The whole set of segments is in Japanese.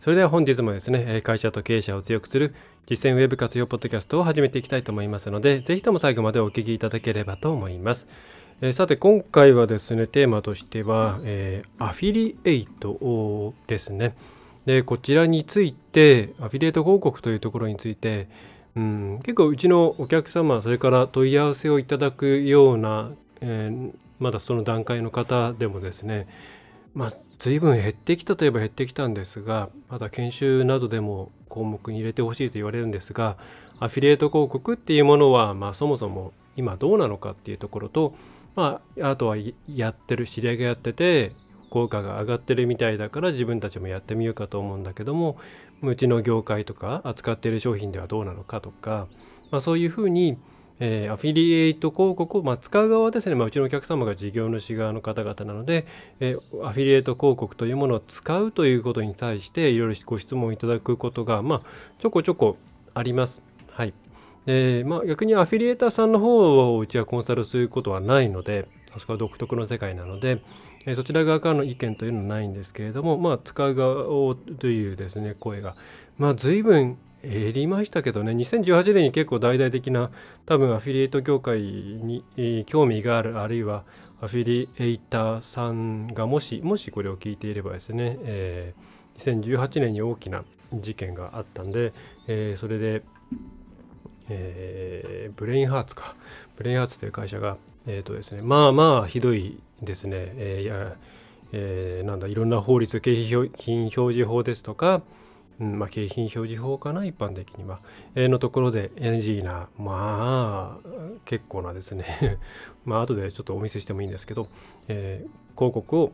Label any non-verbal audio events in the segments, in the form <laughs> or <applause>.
それでは本日もですね会社と経営者を強くする実践ウェブ活用ポッドキャストを始めていきたいと思いますのでぜひとも最後までお聞きいただければと思います。えさて今回はですねテーマとしては、えー、アフィリエイトですね。でこちらについてアフィリエイト広告というところについてうん、結構うちのお客様それから問い合わせをいただくような、えー、まだその段階の方でもですねまあ、随分減ってきたといえば減ってきたんですがまだ研修などでも項目に入れてほしいと言われるんですがアフィリエイト広告っていうものは、まあ、そもそも今どうなのかっていうところと、まあ、あとはやってる知り合いがやってて効果が上がってるみたいだから自分たちもやってみようかと思うんだけどもうちの業界とか扱っている商品ではどうなのかとか、まあ、そういうふうにえー、アフィリエイト広告を、まあ、使う側はですね、まあ、うちのお客様が事業主側の方々なので、えー、アフィリエイト広告というものを使うということに対していろいろご質問いただくことが、まあ、ちょこちょこあります。はい。でまあ、逆にアフィリエーターさんの方をうちはコンサルすることはないので、あそこは独特の世界なので、えそちら側からの意見というのはないんですけれども、まあ、使う側をというですね、声が、まあ、随分減りましたけどね。2018年に結構大々的な多分アフィリエイト業界に、興味があるあるいはアフィリエイターさんがもしもしこれを聞いていればですね、えー、2018年に大きな事件があったんで、えー、それで、えー、ブレインハーツか。ブレインハーツという会社がえっ、とですねまあまあひどいですね、えー、やえー、なんだいろんな法律景品表示法ですとかうんまあ、景品表示法かな一般的には、えー、のところで NG なまあ結構なですね <laughs> まあ後でちょっとお見せしてもいいんですけど、えー、広告を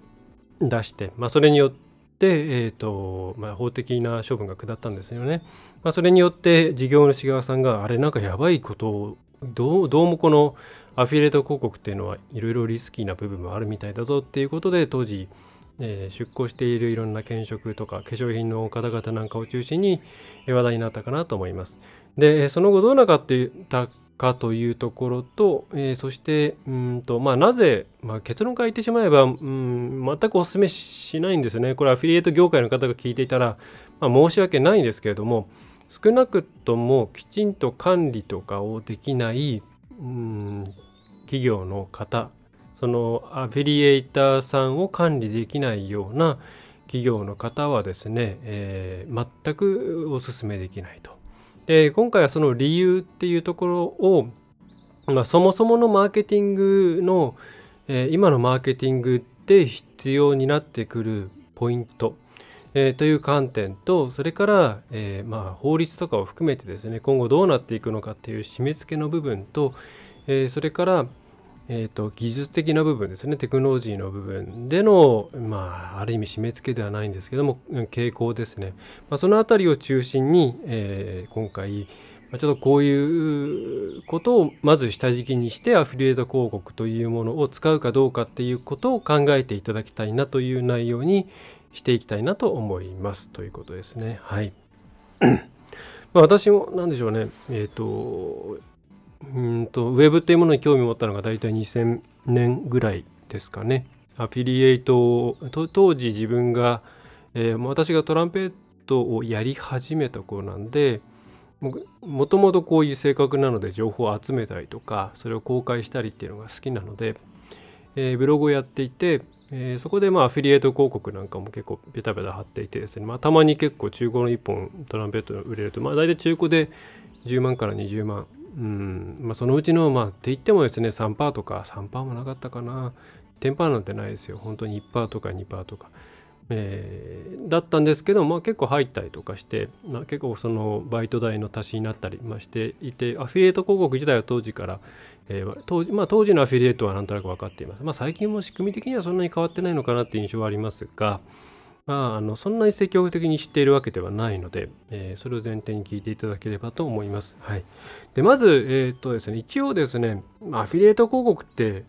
出して、まあ、それによって、えーとまあ、法的な処分が下ったんですよね。まあ、それによって事業主側さんがあれなんかやばいことをどうどうもこのアフィリエイト広告っていうのはいろいろリスキーな部分もあるみたいだぞっていうことで当時えー、出向しているいろんな検食とか化粧品の方々なんかを中心に話題になったかなと思います。でその後どうなかってたかというところと、えー、そしてうんと、まあ、なぜ、まあ、結論から言ってしまえばうん全くお勧めしないんですよね。これアフィリエイト業界の方が聞いていたら、まあ、申し訳ないんですけれども少なくともきちんと管理とかをできないうん企業の方そのアフィリエイターさんを管理できないような企業の方はですね、えー、全くお勧めできないと。で今回はその理由っていうところを、まあ、そもそものマーケティングの、えー、今のマーケティングで必要になってくるポイント、えー、という観点とそれから、えー、まあ、法律とかを含めてですね今後どうなっていくのかっていう締め付けの部分と、えそれからえーと、技術的な部分ですねテクノロジーの部分での、まあ、ある意味締め付けではないんですけども傾向ですね、まあ、その辺りを中心に、えー、今回ちょっとこういうことをまず下敷きにしてアフィリエイト広告というものを使うかどうかっていうことを考えていただきたいなという内容にしていきたいなと思いますということですね。はい。<clears throat> ま私も何でしょうね、えっ、ー、とうんとウェブっていうものに興味を持ったのが大体2000年ぐらいですかね。アフィリエイト当時自分が、えー、私がトランペットをやり始めた頃なんでもともとこういう性格なので情報を集めたりとかそれを公開したりっていうのが好きなので、えー、ブログをやっていて、えー、そこでまあアフィリエイト広告なんかも結構ベタベタ貼っていてですね、まあ、たまに結構中古の1本トランペット売れるとまあ大体中古で10万から20万うん。まあ、そのうちのまあって言ってもですね3%とか3%もなかったかな。10%なんてないですよ。本当に1%とか2%とか、えー、だったんですけど、まあ、結構入ったりとかして、まあ、結構そのバイト代の足しになったりましていてアフィリエイト広告自体は当時から、えー、当時まあ、当時のアフィリエイトはなんとなく分かっています、まあ、最近も仕組み的にはそんなに変わってないのかなっていう印象はありますがまあ、あのそんなに積極的に知っているわけではないので、えー、それを前提に聞いていただければと思います。はい、でまず、えーとですね、一応ですね、アフィリエイト広告って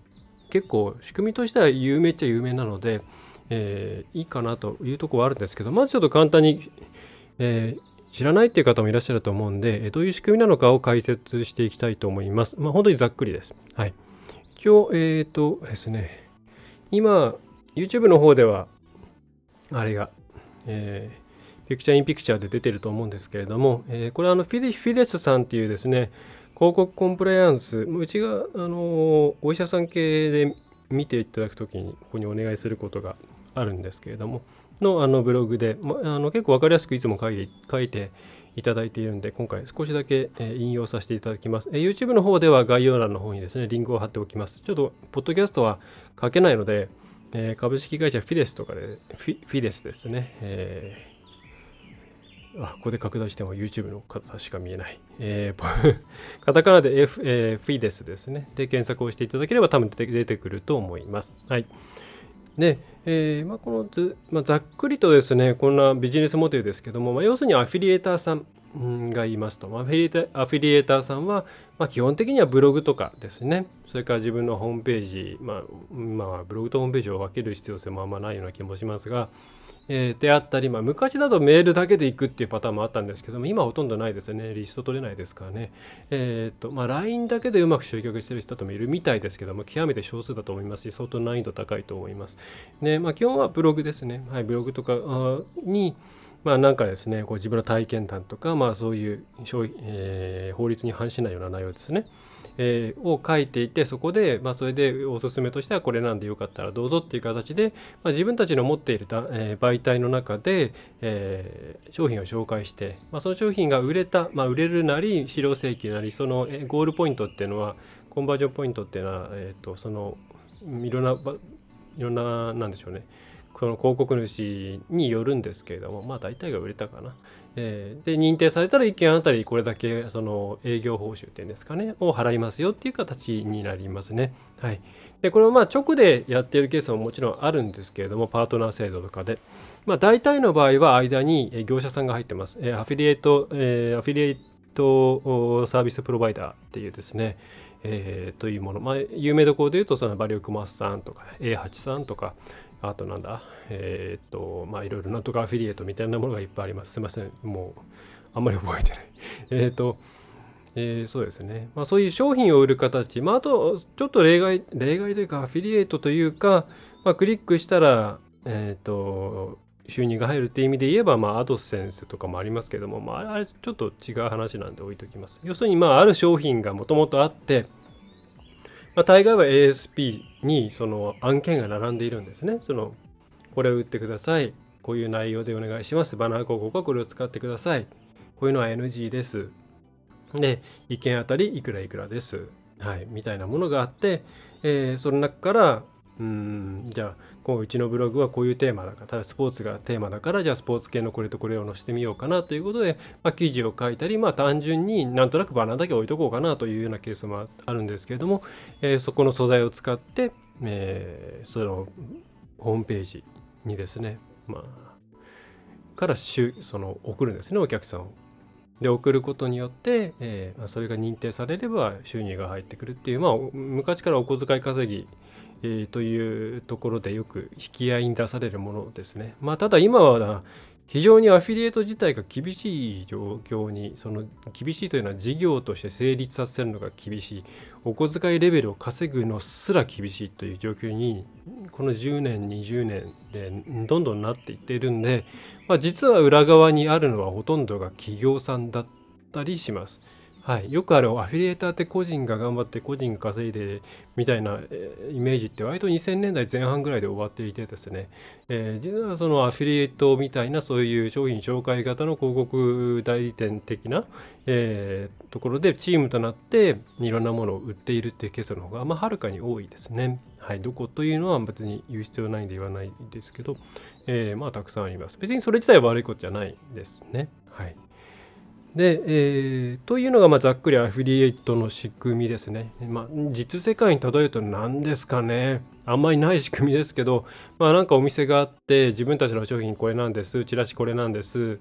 結構仕組みとしては有名っちゃ有名なので、えー、いいかなというところはあるんですけど、まずちょっと簡単に、えー、知らないっていう方もいらっしゃると思うんで、どういう仕組みなのかを解説していきたいと思います。まあ、本当にざっくりです。はい。一応、えっ、ー、とですね、今、YouTube の方では、あれが、えー、ピクチャーインピクチャーで出てると思うんですけれども、えー、これはあのフィデフィデスさんっていうですね、広告コンプライアンス、うちが、あのお医者さん系で見ていただくときに、ここにお願いすることがあるんですけれども、のあのブログで、ま、あの結構分かりやすくいつも書いて書いていただいているんで、今回少しだけ、え引用させていただきます、え YouTube の方では概要欄の方にですね、リンクを貼っておきます。ちょっと、ポッドキャストは書けないので、えー、株式会社フィデスとかで、フィフィデスですね。えー、あ、ここで拡大しても YouTube の方しか見えない。えー、<laughs> カタカナで F、えー、フィデスですね。で、検索をしていただければ多分出てくると思います。はい。で、えーまあ、このず、まあ、ざっくりとですね、こんなビジネスモデルですけども、まあ、要するにアフィリエーターさんがいますと、アフィリエーターアフィリエーターさんは、まあ、基本的にはブログとかですね、それから自分のホームページ、まあ、まあ、ブログとホームページを分ける必要性もあんまないような気もしますが、えー、であったり、まあ、昔だとメールだけで行くっていうパターンもあったんですけども、今ほとんどないですよね。リスト取れないですからね。えっ、と、まあ、LINE だけでうまく集客してる人ともいるみたいですけども、極めて少数だと思いますし、相当難易度高いと思います。ね、まあ、基本はブログですね。はい、ブログとかに、まあ、なんかですね、こう自分の体験談とか、まあ、そういう、えー、法律に反しないような内容ですね。えー、を書いていてそこで、まあ、それでおすすめとしてはこれなんでよかったらどうぞっていう形で、まあ、自分たちの持っているだ、えー、媒体の中で、えー、商品を紹介して、まあ、その商品が売れた、まあ、売れるなり資料請求なりそのゴールポイントっていうのはコンバージョンポイントっていうのは、えーと、そのいろんないろんななんでしょうねこの広告主によるんですけれどもまあ大体が売れたかな。えー、で認定されたら1件あたりこれだけその営業報酬っていうんですかねを払いますよっていう形になりますね。はい、でこれをまあ直でやっているケースももちろんあるんですけれどもパートナー制度とかで、まあ、大体の場合は間に業者さんが入ってます。えー、アフィリエイト、えー、アフィリエイトサービスプロバイダーっていうですね、えー、というもの、まあ、有名どころで言うとそのバリュークマスさんとか A8 さんとかあとなんだ、えー、っと、まあいろいろなんとかアフィリエイトみたいなものがいっぱいあります。すいません。もう、あんまり覚えてない。<laughs> えっと、えー、そうですね。まあそういう商品を売る形、まああと、ちょっと例外、例外というかアフィリエイトというか、まあクリックしたら、えっ、と、収入が入るっていう意味で言えば、まあ、アドセンスとかもありますけども、まあ、あれちょっと違う話なんで置いときます。要するに、まあ、ある商品がもともとあって、まあ、大概は ASP にその案件が並んでいるんですね。そのこれを打ってください。こういう内容でお願いします。バナー広告はこれを使ってください。こういうのは NG です。で、1件あたりいくらいくらです。はい、みたいなものがあって、えー、その中からうんじゃあこううちのブログはこういうテーマだからただスポーツがテーマだからじゃあスポーツ系のこれとこれを載せてみようかなということで、まあ、記事を書いたり、まあ、単純になんとなくバナーだけ置いとこうかなというようなケースもあるんですけれども、えー、そこの素材を使って、えー、そのホームページにですね、まあ、からその送るんですねお客さんを。で送ることによって、えー、それが認定されれば収入が入ってくるっていう、まあ、昔からお小遣い稼ぎえー、というところでよく引き合いに出されるものですね。まあ、ただ今は非常にアフィリエイト自体が厳しい状況にその厳しいというのは事業として成立させるのが厳しいお小遣いレベルを稼ぐのすら厳しいという状況にこの10年20年でどんどんなっていっているんで、まあ、実は裏側にあるのはほとんどが企業さんだったりします。はい、よくあるアフィリエーターって個人が頑張って個人が稼いでみたいなイメージって割と2000年代前半ぐらいで終わっていてですね、えー、実はそのアフィリエイトみたいなそういう商品紹介型の広告代理店的な、えー、ところでチームとなっていろんなものを売っているっていうケースの方が、まあ、はるかに多いですね。はい、どこというのは別に言う必要ないんで言わないですけど、えー、まあたくさんあります。別にそれ自体は悪いことじゃないですね。はい。で、えー、というのがまあざっくりアフィリエイトの仕組みですね。まあ、実世界に例えると何ですかね。あんまりない仕組みですけど、<laughs> まあなんかお店があって自分たちの商品これなんです、チラシこれなんです。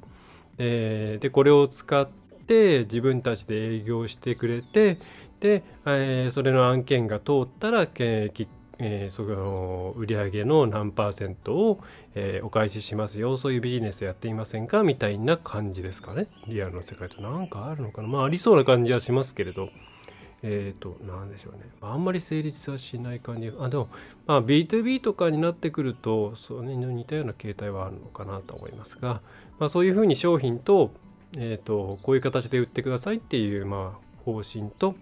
えー、で、これを使って自分たちで営業してくれて、で、えー、それの案件が通ったら、えー、えー、その売上の何パーセントを、えー、お返ししますよそういうビジネスやっていませんかみたいな感じですかね。リアルの世界と。なんかあるのかな。まあありそうな感じはしますけれど。えっ、ー、と何でしょうね。あんまり成立はしない感じ。あでもまあ B2B とかになってくるとそれに似たような形態はあるのかなと思いますが、まあ、そういうふうに商品と,、えーと、こういう形で売ってくださいっていう、まあ、方針と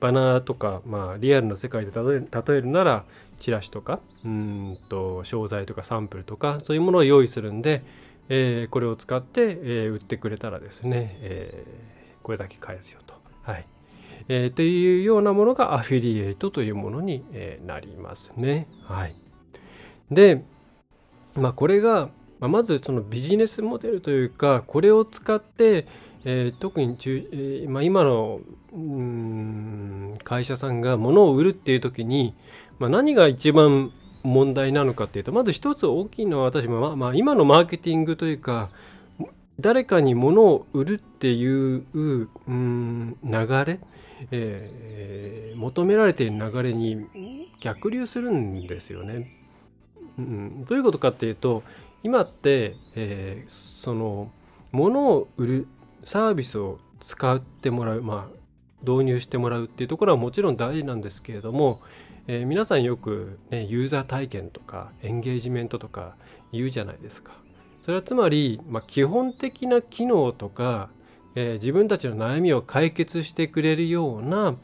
バナーとか、まあ、リアルの世界で例えるならチラシとかうんと商材とかサンプルとかそういうものを用意するんで、えー、これを使って、えー、売ってくれたらですね、えー、これだけ返すよと。はいえー、っていうようなものがアフィリエイトというものに、えー、なりますね。はい、で、まあ、これが、まあ、まずそのビジネスモデルというかこれを使って、えー、特に中、えーまあ、今のうん会社さんが物を売るっていう時に、まあ、何が一番問題なのかっていうとまず一つ大きいのは私も、まあ、まあ、今のマーケティングというか誰かに物を売るっていううん流れ、えー、求められている流れに逆流するんですよね。うん、どういうことかっていうと今って、えー、その物を売るサービスを使ってもらう、まあ、導入してもらうっていうところはもちろん大事なんですけれども、えー、皆さんよく、ね、ユーザー体験とかエンゲージメントとか言うじゃないですか。それはつまり、まあ、基本的な機能とか、えー、自分たちの悩みを解決してくれるような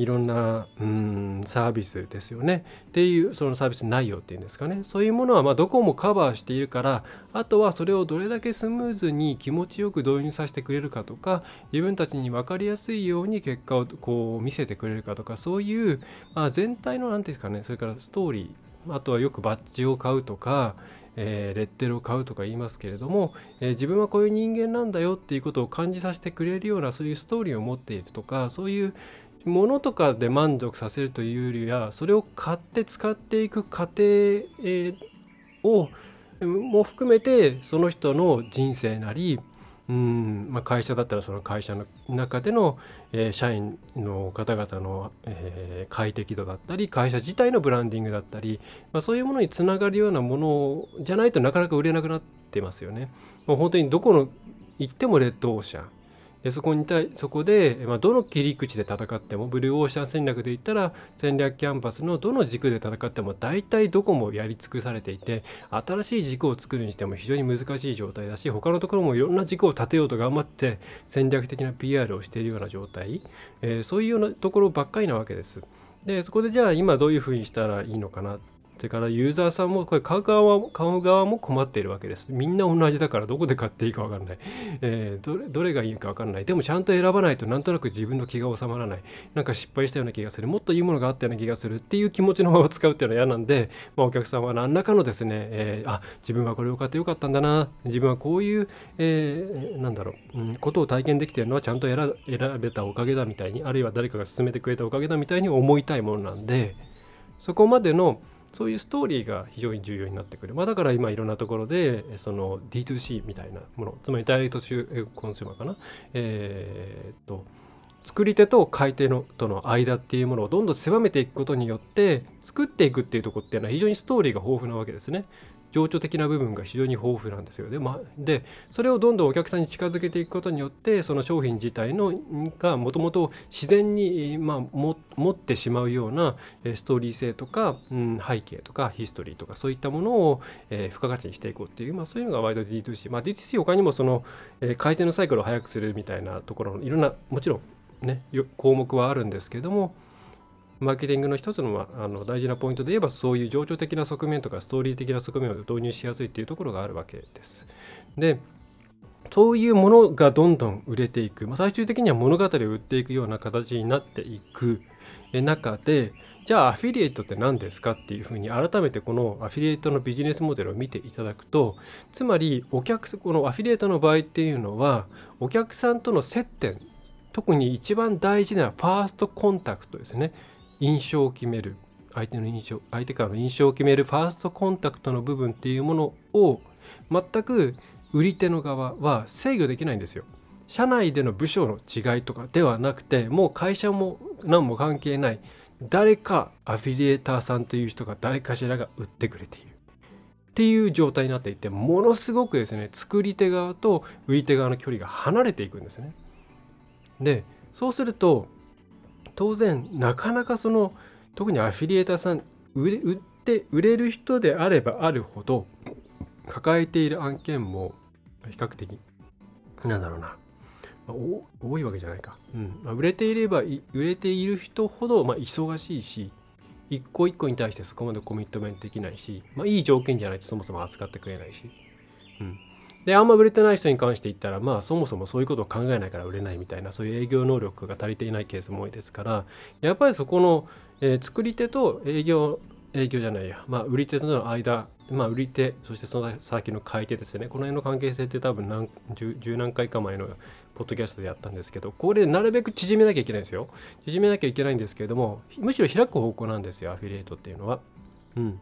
いろんなうんサービスですよね。っていうそのサービス内容っていうんですかね。そういうものはまどこもカバーしているからあとはそれをどれだけスムーズに気持ちよく導入させてくれるかとか自分たちに分かりやすいように結果をこう見せてくれるかとかそういう、まあ、全体の何て言うんですかね。それからストーリーあとはよくバッジを買うとかえー、レッテルを買うとか言いますけれども、えー、自分はこういう人間なんだよっていうことを感じさせてくれるようなそういうストーリーを持っているとかそういう物とかで満足させるというよりはそれを買って使っていく過程をも含めてその人の人生なりうん、まあ、会社だったらその会社の中での、えー、社員の方々の、えー、快適度だったり会社自体のブランディングだったり、まあ、そういうものにつながるようなものじゃないとなかなか売れなくなってますよね。もう本当にどこの行ってもレッドオーシャンでそこに対そこで、まあ、どの切り口で戦ってもブルーオーシャン戦略で言ったら戦略キャンパスのどの軸で戦っても大体どこもやり尽くされていて新しい軸を作るにしても非常に難しい状態だし他のところもいろんな軸を立てようと頑張って戦略的な PR をしているような状態、えー、そういうようなところばっかりなわけです。でそこでじゃあ今どういうふうにしたらいいのかなそれからユーザーさんもこれ買う側買う側も困っているわけです。みんな同じだからどこで買っていいか分かんない。<laughs> えー、どれどれがいいか分かんない。でもちゃんと選ばないとなんとなく自分の気が収まらない。なんか失敗したような気がする。もっといいものがあったような気がするっていう気持ちのまま使うっていうのは嫌なんで、<laughs> まあ、お客さんは何らかのですね、えー、あ自分はこれを買ってよかったんだな。自分はこういう、えー、なんだろう、うん、ことを体験できているのはちゃんと選べたおかげだみたいに、あるいは誰かが勧めてくれたおかげだみたいに思いたいものなんで、そこまでのそういうストーリーが非常に重要になってくる。まあ、だから今いろんなところでその D2C みたいなもの、つまりダイレクトコンシューマーかな。えー、っと、作り手と買い手のとの間っていうものをどんどん狭めていくことによって作っていくっていうとこっていうのは非常にストーリーが豊富なわけですね。情緒的な部分が非常に豊富なんですよで,、まあ、でそれをどんどんお客さんに近づけていくことによってその商品自体のがもともと自然に、まあ、も持ってしまうようなストーリー性とか、うん、背景とかヒストリーとかそういったものを、えー、付加価値にしていこうっていう、まあ、そういうのがワイド D2C、まあ、D2C 他にもその、えー、改善のサイクルを速くするみたいなところのいろんなもちろんね項目はあるんですけどもマーケティングの一つのあの大事なポイントで言えばそういう情緒的な側面とかストーリー的な側面を導入しやすいっていうところがあるわけです。でそういうものがどんどん売れていく、まあ、最終的には物語を売っていくような形になっていく中でじゃあアフィリエイトって何ですかっていうふうに改めてこのアフィリエイトのビジネスモデルを見ていただくとつまりお客このアフィリエイトの場合っていうのはお客さんとの接点特に一番大事なファーストコンタクトですね印象を決める相手の印象相手からの印象を決めるファーストコンタクトの部分っていうものを全く売り手の側は制御できないんですよ。社内での部署の違いとかではなくてもう会社も何も関係ない誰かアフィリエーターさんという人が誰かしらが売ってくれているっていう状態になっていてものすごくですね作り手側と売り手側の距離が離れていくんですね。でそうすると当然なかなかその特にアフィリエーターさん売って売れる人であればあるほど抱えている案件も比較的なんだろうな、まあ、多いわけじゃないか、うん。まあ、売れていれば売れている人ほどま忙しいし一個一個に対してそこまでコミットメントできないし、まあ、いい条件じゃないとそもそも扱ってくれないし、うん、であんま売れてない人に関して言ったらまあそもそもそういうことを考えないから売れないみたいなそういう営業能力が足りていないケースも多いですからやっぱりそこの、えー、作り手と営業営業じゃないや、まあ、売り手との間まあ、売り手、そしてその先の買い手ですね。この辺の関係性って多分何十十何回か前のポッドキャストでやったんですけど、これなるべく縮めなきゃいけないんですよ。縮めなきゃいけないんですけれども、むしろ開く方向なんですよ、アフィリエイトっていうのは。うん。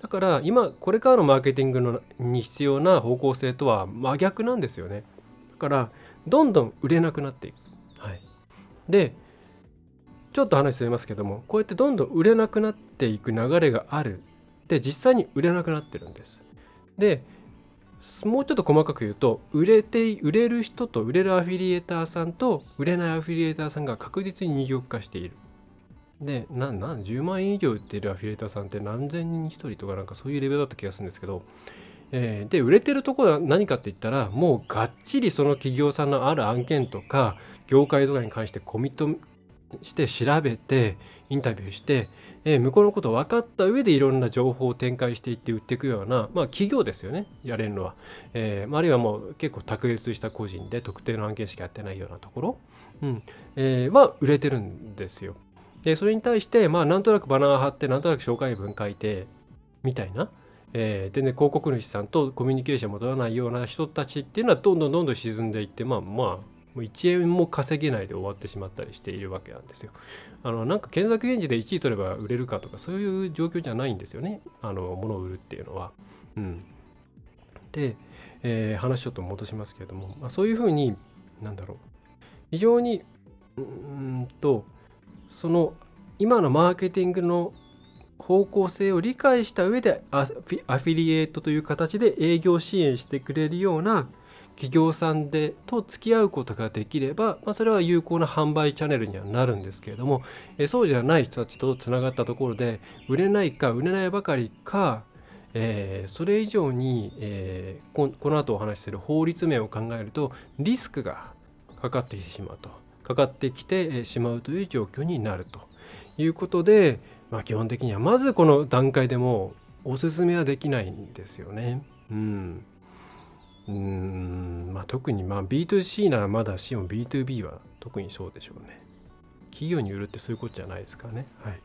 だから今、これからのマーケティングのに必要な方向性とは真逆なんですよね。だから、どんどん売れなくなっていく。はい。で、ちょっと話しれますけども、こうやってどんどん売れなくなっていく流れがあるで実際に売れなくなってるんですでもうちょっと細かく言うと売れて売れる人と売れるアフィリエーターさんと売れないアフィリエーターさんが確実に二極化しているでななん10万円以上売ってるアフィリエーターさんって何千人に1人とかなんかそういうレベルだった気がするんですけど、えー、で売れてるところは何かって言ったらもうがっちりその企業さんのある案件とか業界とかに関してコミットして調べてインタビューして、えー、向こうのこと分かった上でいろんな情報を展開していって売っていくような、まあ、企業ですよねやれるのは、えー、あるいはもう結構卓越した個人で特定の案件しかやってないようなところ、うん。えー、は売れてるんですよ。でそれに対してまあなんとなくバナー貼ってなんとなく紹介文書いてみたいなえー、でね広告主さんとコミュニケーションも取らないような人たちっていうのはどんどんどんどん沈んでいってまあまあもう1円も稼げないで終わってしまったりしているわけなんですよ。あのなんか検索現地で1位取れば売れるかとかそういう状況じゃないんですよね。あの物を売るっていうのは。うん、で、えー、話ちょっと戻しますけれども、まあ、そういうふうになんだろう非常にうんとその今のマーケティングの方向性を理解した上でアフィリエイトという形で営業支援してくれるような企業さんでと付き合うことができれば、まあ、それは有効な販売チャンネルにはなるんですけれども、えそうじゃない人たちとつながったところで売れないか売れないばかりか、えー、それ以上に、えー、ここの後お話しする法律面を考えるとリスクがかかってきてしまうと。かかってきてしまうという状況になるということで、まあ、基本的にはまずこの段階でもおすすめはできないんですよね。うんうんまあ特にまあ B2C ならまだしも B2B は特にそうでしょうね。企業に売るってそういうことじゃないですかね。はい。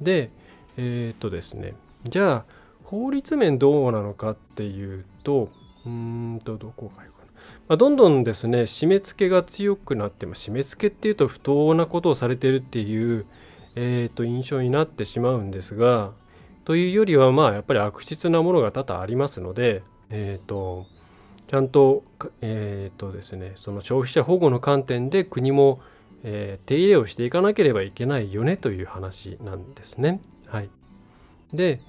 で、えー、っとですね、じゃあ法律面どうなのかっていうと、うんとどこかな。まあ、どんどんですね、締め付けが強くなってま締め付けっていうと不当なことをされてるっていう、えー、と印象になってしまうんですが、というよりはまあやっぱり悪質なものが多々ありますので、えっ、ー、と、ちゃんと,、えーとですね、その消費者保護の観点で国も、えー、手入れをしていかなければいけないよねという話なんですね。はい、で、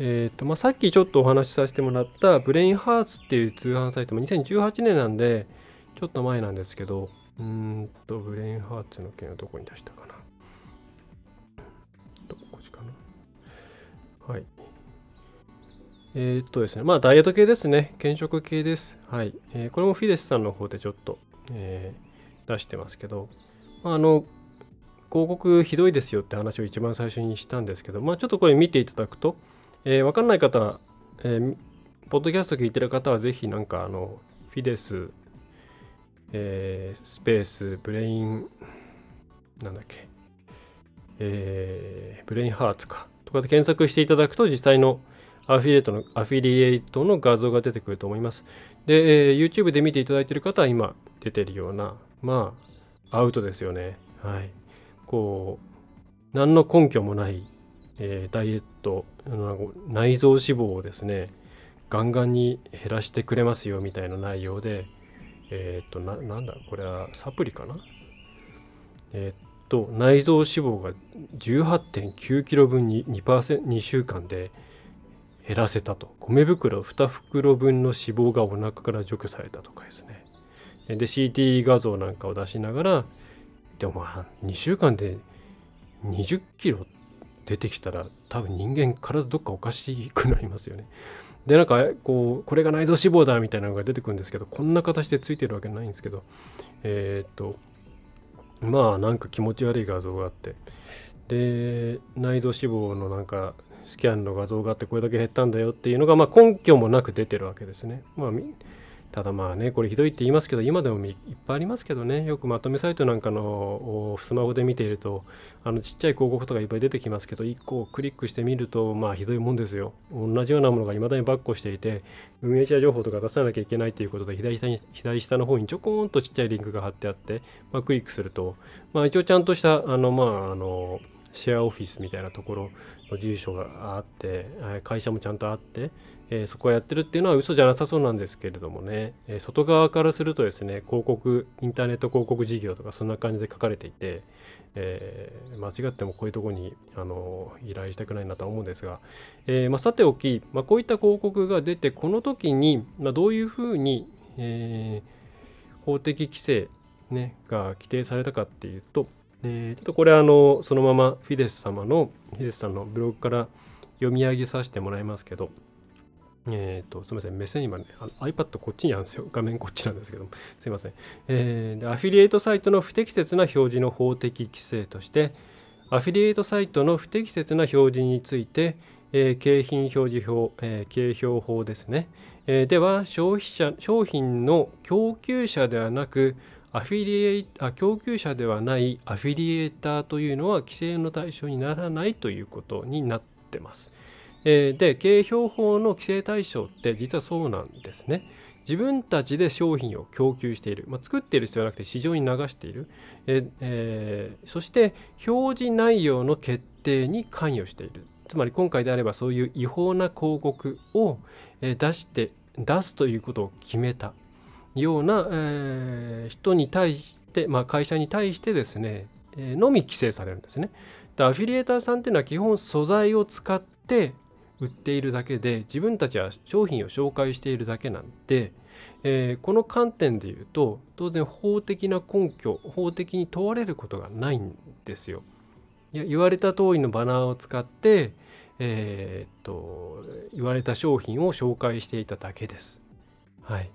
えーとまあ、さっきちょっとお話しさせてもらったブレインハーツっていう通販サイトも2018年なんでちょっと前なんですけどうんとブレインハーツの件はどこに出したかなどこっちかなはいえー、っとですね、まあ、ダイエット系ですね。検食系です。はい。えー、これもフィデスさんの方でちょっと、えー、出してますけど、まあ、あの、広告ひどいですよって話を一番最初にしたんですけど、まあ、ちょっとこれ見ていただくと、えー、わかんない方、えー、ポッドキャスト聞いてる方はぜひなんかあの、フィデス、えー、スペースブレインなんだっけえー、ブレインハーツかとかで検索していただくと実際のアフィリエイトのアフィリエイトの画像が出てくると思います。で、えー、YouTube で見ていただいている方は今出てるような、まあ、アウトですよね。はい。こう、何の根拠もない、えー、ダイエット、内臓脂肪をですね、ガンガンに減らしてくれますよみたいな内容で、えっ、とな、なんだ、これはサプリかな？えっ、と、内臓脂肪が18.9キロ分に 2%, 2週間で減らせたと。米袋2袋分の脂肪がお腹から除去されたとかですね。で、CT 画像なんかを出しながら、でもまあ、2週間で20キロ出てきたら多分人間体どっかおかしくなりますよね。でなんかこうこれが内臓脂肪だみたいなのが出てくるんですけどこんな形でついてるわけないんですけどえー、っとまあなんか気持ち悪い画像があってで内臓脂肪のなんかスキャンの画像があってこれだけ減ったんだよっていうのが、まあ、根拠もなく出てるわけですね。まあただまあねこれひどいって言いますけど今でもいっぱいありますけどね。よくまとめサイトなんかのスマホで見ているとあのちっちゃい広告とかいっぱい出てきますけど1個クリックしてみるとまあひどいもんですよ。同じようなものが未だにバッコしていて運営者情報とか出さなきゃいけないということで左下に左下の方にちょこんとちっちゃいリンクが貼ってあって、まあ、クリックすると、まあ、一応ちゃんとしたあのまああのシェアオフィスみたいなところの住所があって会社もちゃんとあって、そこをやってるっていうのは嘘じゃなさそうなんですけれどもね、外側からするとですね広告インターネット広告事業とかそんな感じで書かれていて、間違ってもこういうところにあの依頼したくないなと思うんですが、えまあ、さておき、まあ、こういった広告が出てこの時に、まあ、どういうふうに、法的規制、ね、が規定されたかっていうと、えちょっとこれあのそのままフィデス様のフィデスさんのブログから読み上げさせてもらいますけど、えっ、ー、と、すみません、目線今ね、iPad こっちにあるんですよ。<laughs> 画面こっちなんですけども、すいません。えー、でアフィリエイトサイトの不適切な表示の法的規制として、アフィリエイトサイトの不適切な表示について、えー、景品表示法、えー、景表法ですね。えー、では、消費者、商品の供給者ではなく、アフィリエイあ供給者ではないアフィリエイターというのは規制の対象にならないということになってます。えー、で景表法の規制対象って実はそうなんですね。自分たちで商品を供給している、まあ、作っている必要はなくて市場に流している、ええー、そして表示内容の決定に関与しているつまり今回であればそういう違法な広告を出して出すということを決めたような、えー、人に対して、まあ、会社に対してですね、えー、のみ規制されるんですね。でアフィリエーターさんっていうのは基本素材を使って売っているだけで自分たちは商品を紹介しているだけなんで、えー、この観点で言うと当然法的な根拠法的に問われることがないんですよ。いや言われた通りのバナーを使って、えー、っと言われた商品を紹介していただけです。はい、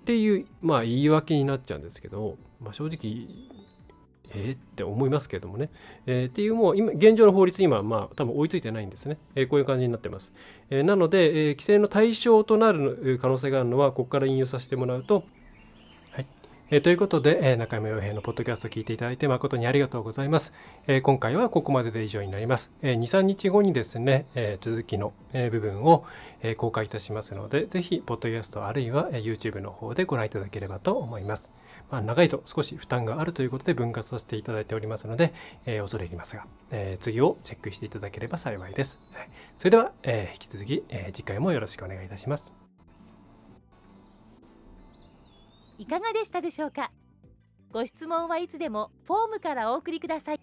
っていうまあ言い訳になっちゃうんですけど、まあ、正直えー、って思いますけどもね、えー、っていうもう今現状の法律に今まあ多分追いついてないんですね、えー、こういう感じになってます、えなので、え規制の対象となる可能性があるのはここから引用させてもらうと、えということで、え中山洋平のポッドキャストを聞いていただいて誠にありがとうございます、え今回はここまでで以上になります、え23日後にですね、え続きの、え部分を、え公開いたしますのでぜひポッドキャストあるいは、え YouTube の方でご覧いただければと思いますまあ、長いと少し負担があるということで分割させていただいておりますので、えー、恐れ入りますが、えー、次をチェックしていただければ幸いです。はい、それでは、えー、引き続き、え次回もよろしくお願いいたします。いかがでしたでしょうか？ご質問はいつでもフォームからお送りください。